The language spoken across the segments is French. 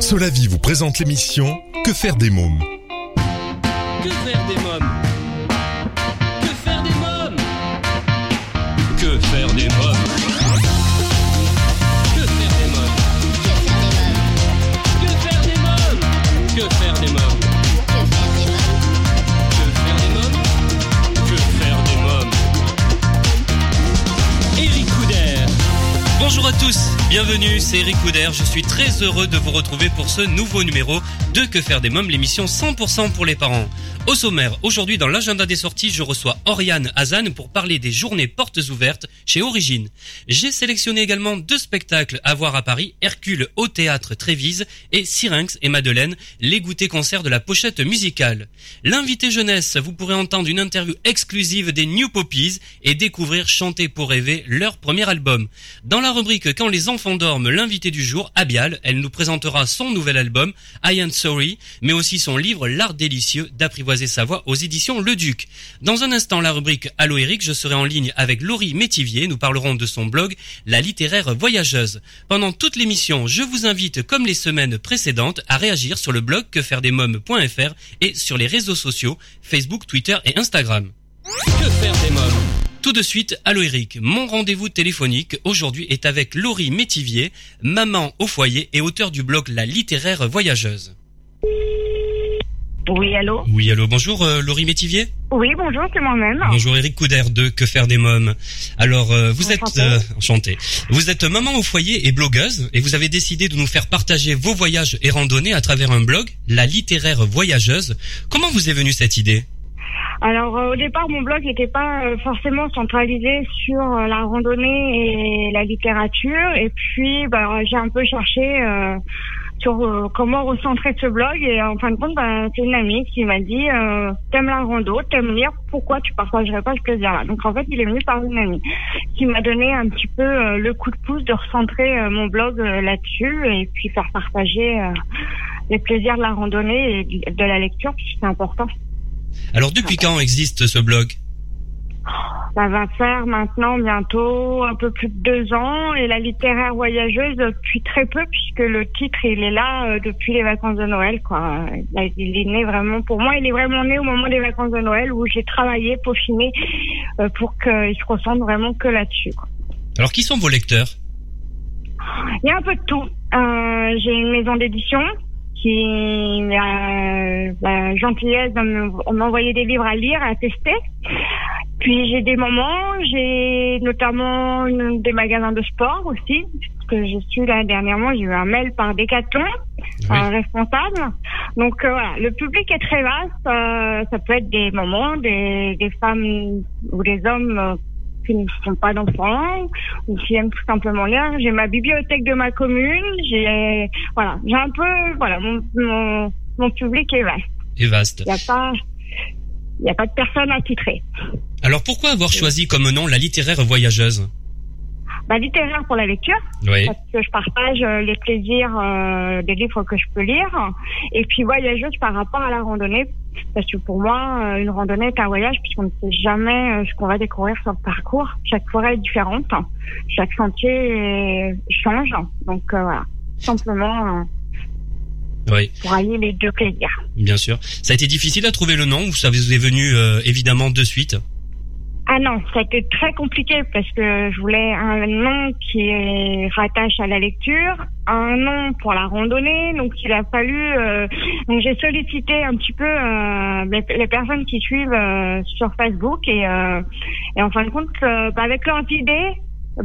Solavi vous présente l'émission Que faire des mômes? Bonjour à tous, bienvenue, c'est Eric Couder. Je suis très heureux de vous retrouver pour ce nouveau numéro de Que faire des mômes, l'émission 100% pour les parents. Au sommaire, aujourd'hui dans l'agenda des sorties, je reçois Oriane Hazan pour parler des journées portes ouvertes chez Origine. J'ai sélectionné également deux spectacles à voir à Paris, Hercule au théâtre Trévise et Syrinx et Madeleine, les goûters concerts de la pochette musicale. L'invité jeunesse, vous pourrez entendre une interview exclusive des New Poppies et découvrir Chanter pour rêver, leur premier album. Dans la rubrique Quand les enfants dorment, l'invité du jour, Abial, elle nous présentera son nouvel album, I Am Sorry, mais aussi son livre L'art délicieux d'apprivoiser sa voix aux éditions Le Duc. Dans un instant, la rubrique Allo Eric, je serai en ligne avec Laurie Métivier, nous parlerons de son blog La littéraire voyageuse. Pendant toute l'émission, je vous invite, comme les semaines précédentes, à réagir sur le blog quefairedesmoms.fr et sur les réseaux sociaux, Facebook, Twitter et Instagram. Que faire des mômes? Tout de suite, allô Eric, mon rendez-vous téléphonique aujourd'hui est avec Laurie Métivier, maman au foyer et auteur du blog La littéraire voyageuse. Oui, allô Oui, allô, bonjour euh, Laurie Métivier. Oui, bonjour, c'est moi-même. Bonjour Eric Couder de Que faire des mômes. Alors, euh, vous êtes Enchantée. euh, enchanté. Vous êtes maman au foyer et blogueuse et vous avez décidé de nous faire partager vos voyages et randonnées à travers un blog, La littéraire voyageuse. Comment vous est venue cette idée Alors, euh, au départ, mon blog n'était pas euh, forcément centralisé sur euh, la randonnée et la littérature. Et puis, bah, j'ai un peu cherché euh, sur euh, comment recentrer ce blog. Et en fin de compte, bah, c'est une amie qui m'a dit euh, T'aimes la rando, t'aimes lire, pourquoi tu partagerais pas ce plaisir-là? Donc, en fait, il est venu par une amie qui m'a donné un petit peu euh, le coup de pouce de recentrer mon blog là-dessus et puis faire partager les plaisirs de la randonnée et de la lecture, puisque c'est important. Alors, depuis quand existe ce blog? Ça va faire maintenant bientôt un peu plus de deux ans et la littéraire voyageuse depuis très peu puisque le titre il est là euh, depuis les vacances de Noël quoi. Il est né vraiment pour moi il est vraiment né au moment des vacances de Noël où j'ai travaillé peaufiné euh, pour qu'il se ressente vraiment que là-dessus. Alors, qui sont vos lecteurs? Il y a un peu de tout. Euh, j'ai une maison d'édition qui a la gentillesse de me- m'envoyer des livres à lire, à tester. Puis j'ai des moments, j'ai notamment une- des magasins de sport aussi, parce que je suis là dernièrement, j'ai eu un mail par Decathlon, un responsable. Donc euh, voilà, le public est très vaste. euh, ça peut être des moments, des, des femmes ou des hommes euh, qui ne font pas d'enfants ou qui aiment tout simplement lire. J'ai ma bibliothèque de ma commune. J'ai voilà, j'ai un peu voilà mon mon, mon public est vaste. Il y a pas il y a pas de personne à titrer. Alors, pourquoi avoir choisi comme nom La littéraire voyageuse? Bah littéraire pour la lecture Oui. parce que je partage euh, les plaisirs euh, des livres que je peux lire et puis voyageuse par rapport à la randonnée parce que pour moi euh, une randonnée est un voyage puisqu'on ne sait jamais ce qu'on va découvrir sur le parcours chaque forêt est différente chaque sentier change donc euh, voilà simplement Oui, pour allier les deux plaisirs bien sûr. Ça a été difficile à trouver le nom ou ça vous est venu euh, évidemment de suite? Ah non, ça a été très compliqué parce que je voulais un nom qui est rattache à la lecture, un nom pour la randonnée. Donc il a fallu, euh, donc j'ai sollicité un petit peu euh, les, les personnes qui suivent euh, sur Facebook et, euh, et en fin de compte, euh, bah, avec leurs idées,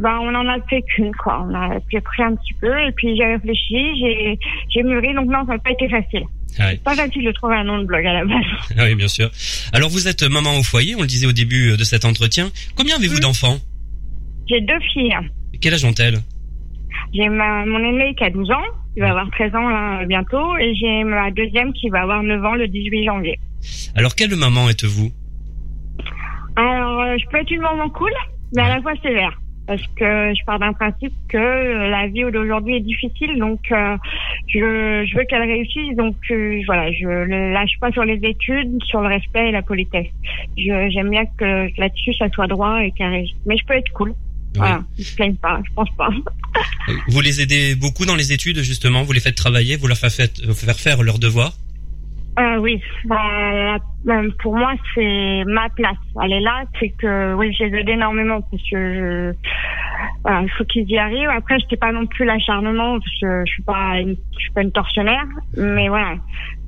bah, on en a fait qu'une quoi. On a j'ai pris un petit peu et puis j'ai réfléchi, j'ai j'ai mûri. Donc non, ça n'a pas été facile. Ah oui. Pas facile de trouver un nom de blog à la base. Ah oui, bien sûr. Alors, vous êtes maman au foyer, on le disait au début euh, de cet entretien. Combien avez-vous d'enfants? J'ai deux filles. Quel âge ont-elles? J'ai ma, mon aîné qui a 12 ans, qui va avoir 13 ans là, bientôt, et j'ai ma deuxième qui va avoir 9 ans le 18 janvier. Alors, quelle maman êtes-vous? Alors, euh, je peux être une maman cool, mais à la fois sévère. Parce que je pars d'un principe que euh, la vie d'aujourd'hui est difficile, donc euh, je, je veux qu'elle réussisse. Donc euh, voilà, je ne lâche pas sur les études, sur le respect et la politesse. J'aime bien que là-dessus ça soit droit et carré. Mais je peux être cool. Voilà, ils se plaignent pas, je pense pas. Vous les aidez beaucoup dans les études justement, vous les faites travailler, vous leur faites faire faire leurs devoirs? Euh, oui, bah, pour moi c'est ma place. Elle est là, c'est que oui, j'ai aidé énormément parce que voilà, il faut qu'ils y arrivent. Après, je pas non plus l'acharnement parce que je suis pas, une, je suis pas une tortionnaire, mais voilà,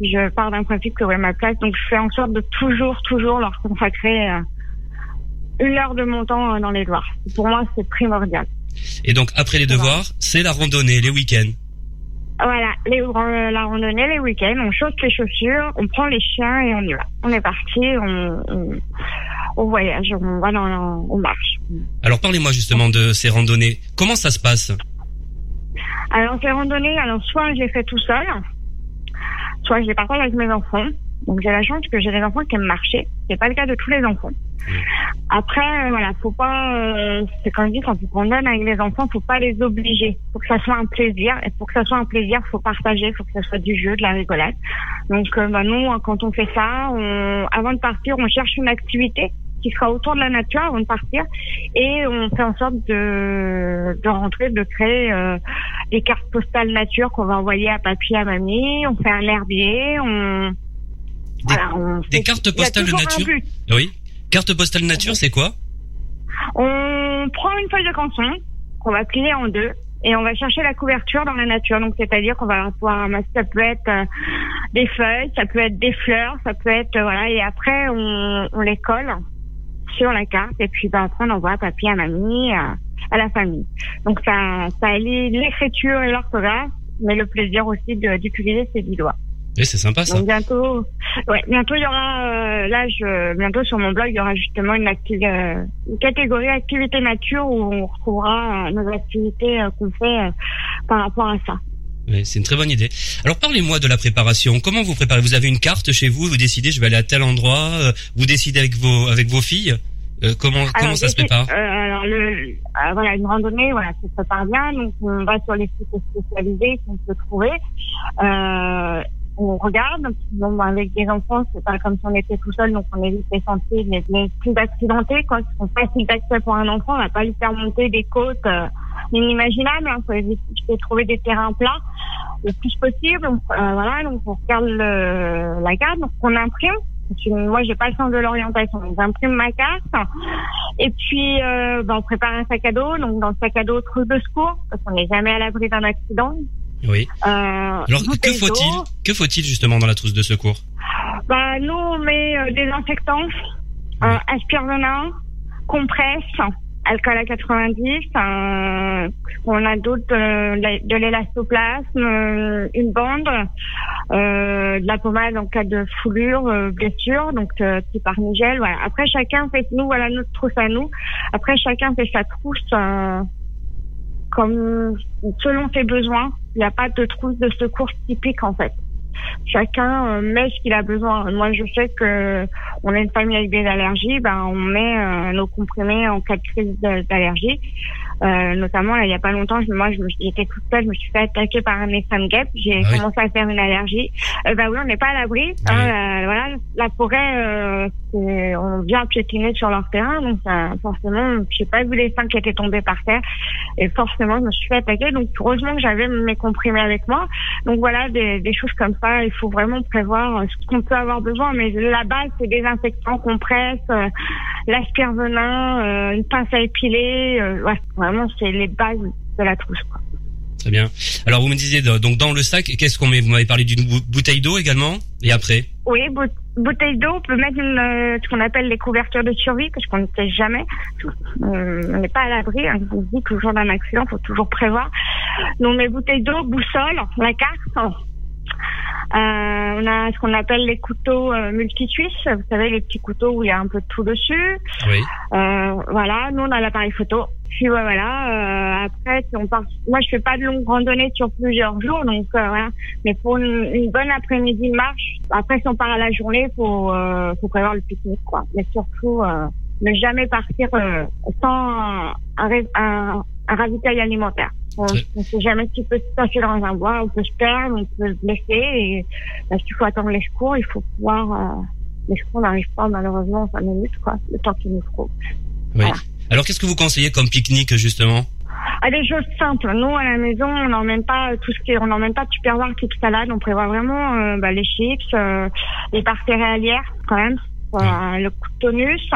je pars d'un principe que ouais ma place, donc je fais en sorte de toujours, toujours leur consacrer euh, une heure de mon temps euh, dans les devoirs. Pour moi, c'est primordial. Et donc après les devoirs, c'est la randonnée, les week-ends. Voilà, les, euh, la randonnée, les week-ends, on chausse les chaussures, on prend les chiens et on y va. On est parti, on, on, voyage, on va dans, on marche. Alors parlez-moi justement de ces randonnées. Comment ça se passe? Alors ces randonnées, alors soit je les fais tout seul, soit je les partage avec mes enfants. Donc j'ai la chance que j'ai des enfants qui aiment marcher. C'est pas le cas de tous les enfants. Après, euh, voilà, faut pas. Euh, c'est comme je dis, quand on donne avec les enfants, faut pas les obliger. Faut que ça soit un plaisir. Et pour que ça soit un plaisir, faut partager. Faut que ça soit du jeu, de la rigolade. Donc, euh, bah, nous, quand on fait ça, on, avant de partir, on cherche une activité qui sera autour de la nature avant de partir et on fait en sorte de, de rentrer, de créer des cartes postales nature qu'on va envoyer à papy, à mamie. On fait un herbier, on des, cartes postales de nature. Oui. Carte postale nature, c'est quoi? On prend une feuille de canson qu'on va plier en deux et on va chercher la couverture dans la nature. Donc c'est-à-dire qu'on va pouvoir ramasser. Ça peut être euh, des feuilles, ça peut être des fleurs, ça peut être euh, voilà. Et après on, on les colle sur la carte et puis ben, après on envoie à papy, à mamie, à, à la famille. Donc ça ça allie l'écriture et l'orthographe, mais le plaisir aussi d'utiliser ses dix. Oui, c'est sympa ça. bientôt, ouais, bientôt il y aura, euh, là, je, bientôt sur mon blog, il y aura justement une, euh, une catégorie activité nature où on retrouvera euh, nos activités qu'on fait par rapport à ça. Oui, c'est une très bonne idée. Alors parlez-moi de la préparation. Comment vous préparez? Vous avez une carte chez vous, vous décidez je vais aller à tel endroit, vous décidez avec vos avec vos filles? comment comment ça se prépare? Alors le, voilà une randonnée, voilà, ça se prépare bien. Donc on va sur les sites spécialisés qu'on peut trouver. On regarde. Bon, avec des enfants, c'est pas comme si on était tout seul, donc on évite les sentiers les, plus accidentés, quoi, qui sont faciles d'accès pour un enfant. On va pas lui faire monter des côtes euh, inimaginables. Hein. Faut éviter de trouver des terrains plats le plus possible. Euh, voilà, donc on regarde le, la carte, donc on imprime. Moi, j'ai pas le sens de l'orientation, donc j'imprime ma carte. Et puis, euh, ben, on prépare un sac à dos. Donc, dans le sac à dos, trousse de secours, parce qu'on n'est jamais à l'abri d'un accident. Oui. Euh, Alors que faut-il Que faut-il justement dans la trousse de secours Bah nous on met euh, des inspectants, euh, aspire-venin, compresse, alcool à 90, euh, on a d'autres de l'élastoplasme, une bande, de la pommade en cas de foulure, blessure, donc type armigel. Voilà. Après chacun fait nous voilà notre trousse à nous. Après chacun fait sa trousse comme selon ses besoins. Il n'y a pas de trousse de secours typique en fait. Chacun euh, met ce qu'il a besoin. Moi, je sais que on a une famille avec des allergies, ben on met euh, nos comprimés en cas de crise d'allergie. Euh, notamment, là, il y a pas longtemps, je, moi, j'étais toute seule, je me suis fait attaquer par un épingle guêpe, j'ai ah commencé à faire une allergie. Euh, bah oui, on n'est pas à l'abri. Hein, voilà, la forêt, euh, on vient piétiner sur leur terrain, donc forcément, je sais pas vu les seins qui étaient tombés par terre, et forcément, je me suis fait attaquer. Donc, heureusement que j'avais mes comprimés avec moi. Donc voilà, des, des choses comme ça, il faut vraiment prévoir ce qu'on peut avoir besoin. Mais la base, c'est des infectants, compresse, euh, l'aspire-venin, euh, une pince à épiler. Euh, ouais, vraiment, c'est les bases de la trousse. Quoi. Très bien. Alors vous me disiez donc dans le sac, qu'est-ce qu'on met? Vous m'avez parlé d'une bouteille d'eau également, et après? Oui, bouteille d'eau. On peut mettre une, euh, ce qu'on appelle les couvertures de survie, parce qu'on ne sait jamais. on n'est pas à l'abri. Hein. On dit toujours d'un accident, faut toujours prévoir. Donc mes bouteilles d'eau, boussole, la carte, euh, on a ce qu'on appelle les couteaux euh, multi-suisses. Vous savez, les petits couteaux où il y a un peu de tout dessus. Oui. Euh, voilà, nous on a l'appareil photo. Puis voilà, après, si on part, moi je fais pas de longues randonnées sur plusieurs jours, donc voilà. Mais pour une, bonne après-midi de marche, après si on part à la journée, faut faut prévoir le pique-nique quoi. Mais surtout ne jamais partir sans un, un, un ravitail alimentaire. On ne sait jamais ce qui peut se passer dans un bois. On peut se perdre, on peut se blesser. Et bah, s'il faut attendre les secours, il faut pouvoir. Euh, les secours n'arrivent pas malheureusement en 5 minutes, quoi, le temps qu'il nous faut. Oui. Alors qu'est-ce que vous conseillez comme pique-nique justement? Ah, des choses simples. Nous, à la maison, on n'emmène pas tout ce qui, on n'emmène pas de supermarché type salade. On prévoit vraiment euh, bah, les chips, euh, les barres céréalières quand même, euh, le tonus.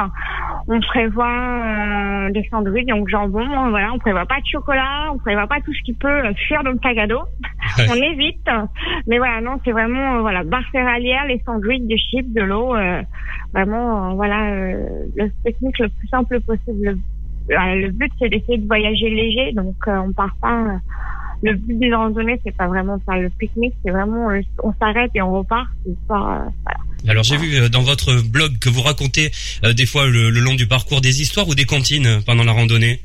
On prévoit euh, des sandwichs, donc jambon. Voilà, on prévoit pas de chocolat, on prévoit pas tout ce qui peut fuir dans le sac à dos. On évite. Mais voilà, non, c'est vraiment voilà barres céréalières, les sandwichs, des chips, de l'eau. vraiment, voilà, le technique le plus simple possible le but c'est d'essayer de voyager léger, donc euh, on part pas. le but d'une randonnée, c'est pas vraiment faire le pique-nique, c'est vraiment euh, on s'arrête et on repart. Pas, euh, Alors j'ai vu dans votre blog que vous racontez des fois le, long du parcours des histoires ou des comptines pendant la randonnée.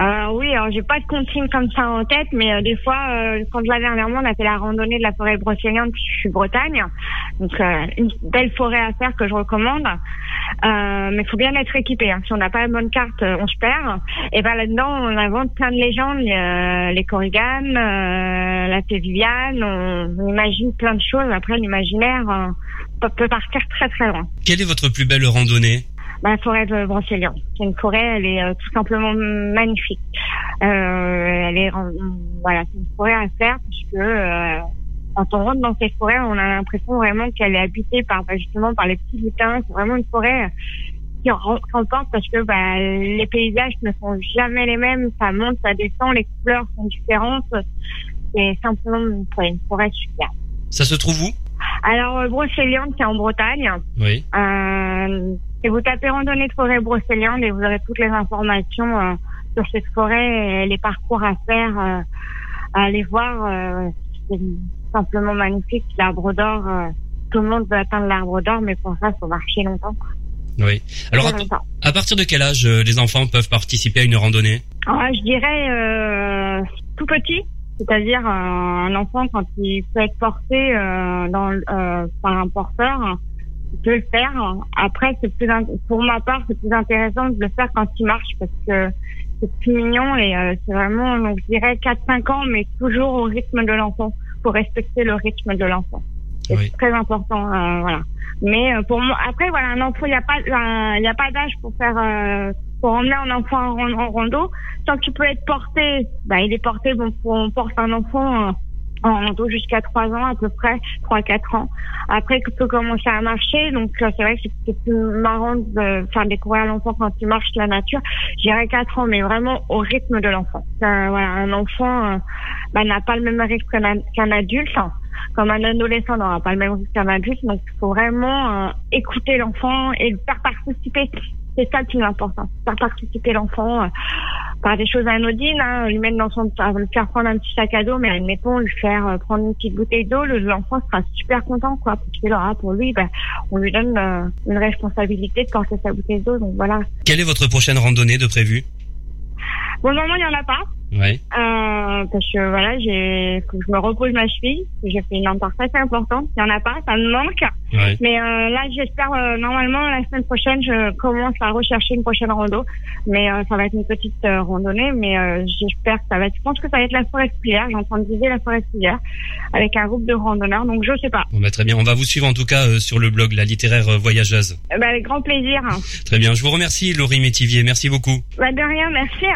Euh, oui, alors j'ai pas de comptine comme ça en tête, mais euh, des fois, euh, quand là dernièrement, on a fait la randonnée de la forêt brocéliande, je suis Bretagne, donc euh, une belle forêt à faire que je recommande. mais il faut bien être équipé. Hein. Si on n'a pas la bonne carte, on se perd. Et ben là-dedans, on invente plein de légendes, les corriganes, la Viviane, on, on, imagine plein de choses. Après, l'imaginaire peut partir très très loin. Quelle est votre plus belle randonnée? La forêt de Brocéliande. C'est une forêt, elle est euh, tout simplement magnifique. Euh, elle est, voilà, c'est une forêt à faire puisque euh, quand on rentre dans cette forêt, on a l'impression vraiment qu'elle est habitée par bah, justement par les petits lutins. C'est vraiment une forêt qui remporte parce que bah, les paysages ne sont jamais les mêmes. Ça monte, ça descend, les couleurs sont différentes. C'est simplement une forêt, une forêt super. Ça se trouve où? Alors Brocéliande, c'est en Bretagne. Oui. Euh, et vous tapez randonnée de forêt brocéliande et vous aurez toutes les informations euh, sur cette forêt et les parcours à faire, euh, à aller voir. Euh, c'est simplement magnifique. L'arbre d'or, tout le monde veut atteindre l'arbre d'or, mais pour ça, il faut marcher longtemps. Oui. Alors, à, partir de quel âge les enfants peuvent participer à une randonnée? Ah, Je dirais tout petit. C'est-à-dire un enfant quand il peut être porté dans, par un porteur, peux le faire. Après, c'est plus pour ma part, c'est plus intéressant de le faire quand il marche parce que c'est plus mignon et euh, c'est vraiment, donc je dirais 4-5 ans, mais toujours au rythme de l'enfant, pour respecter le rythme de l'enfant. C'est très important, euh, voilà. Mais euh, pour moi, après, voilà, un enfant, il n'y a pas, il a pas d'âge pour faire, pour emmener un enfant en, en, rando. Tant qu'il peut être porté, bah, il est porté. Bon, on porte un enfant en rando jusqu'à 3 ans à peu près, 3-4 ans. Après, tu peux commencer à marcher, donc euh, c'est vrai que c'est plus marrant de faire découvrir l'enfant quand il marche la nature. J'irais 4 ans, mais vraiment au rythme de l'enfant. voilà, un enfant euh, bah, n'a pas le même rythme qu'un adulte. comme un adolescent n'aura pas le même rythme qu'un adulte, donc il faut vraiment euh, écouter l'enfant et le faire participer. C'est ça le plus important, faire participer l'enfant par des choses anodines, hein, lui mettre dans son, lui faire prendre un petit sac à dos, mais admettons lui faire euh, prendre une petite bouteille d'eau, l'enfant sera super content, quoi, parce qu'il aura pour lui, ben, on lui donne euh, une responsabilité de porter sa bouteille d'eau, donc voilà. Quelle est votre prochaine randonnée de prévu Bon, moment, il n'y en a pas. Ouais. Euh, parce que voilà, j'ai, que je me repose ma cheville. J'ai fait une entorse assez importante. Il y en a pas, ça me manque. Ouais. Mais euh, là, j'espère euh, normalement la semaine prochaine, je commence à rechercher une prochaine rando. Mais euh, ça va être une petite euh, randonnée. Mais j'espère que ça va être. Je pense que ça va être la forêt J'ai J'entends viser la forêt avec un groupe de randonneurs. Donc je sais pas. Bon, bah, très bien. On va vous suivre en tout cas sur le blog La littéraire voyageuse. Bah, avec grand plaisir. Très bien. Je vous remercie, Laurie Métivier. Merci beaucoup. Bah, de rien. Merci.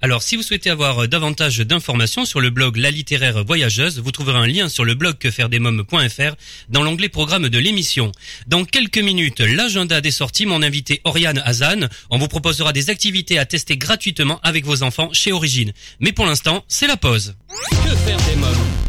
Alors, si vous souhaitez avoir euh, davantage d'informations sur le blog La Littéraire Voyageuse, vous trouverez un lien sur le blog quefairedesmoms.fr dans l'onglet programme de l'émission. Dans quelques minutes, l'agenda des sorties, mon invité Oriane Hazan, on vous proposera des activités à tester gratuitement avec vos enfants chez Origine. Mais pour l'instant, c'est la pause. Que faire des mômes?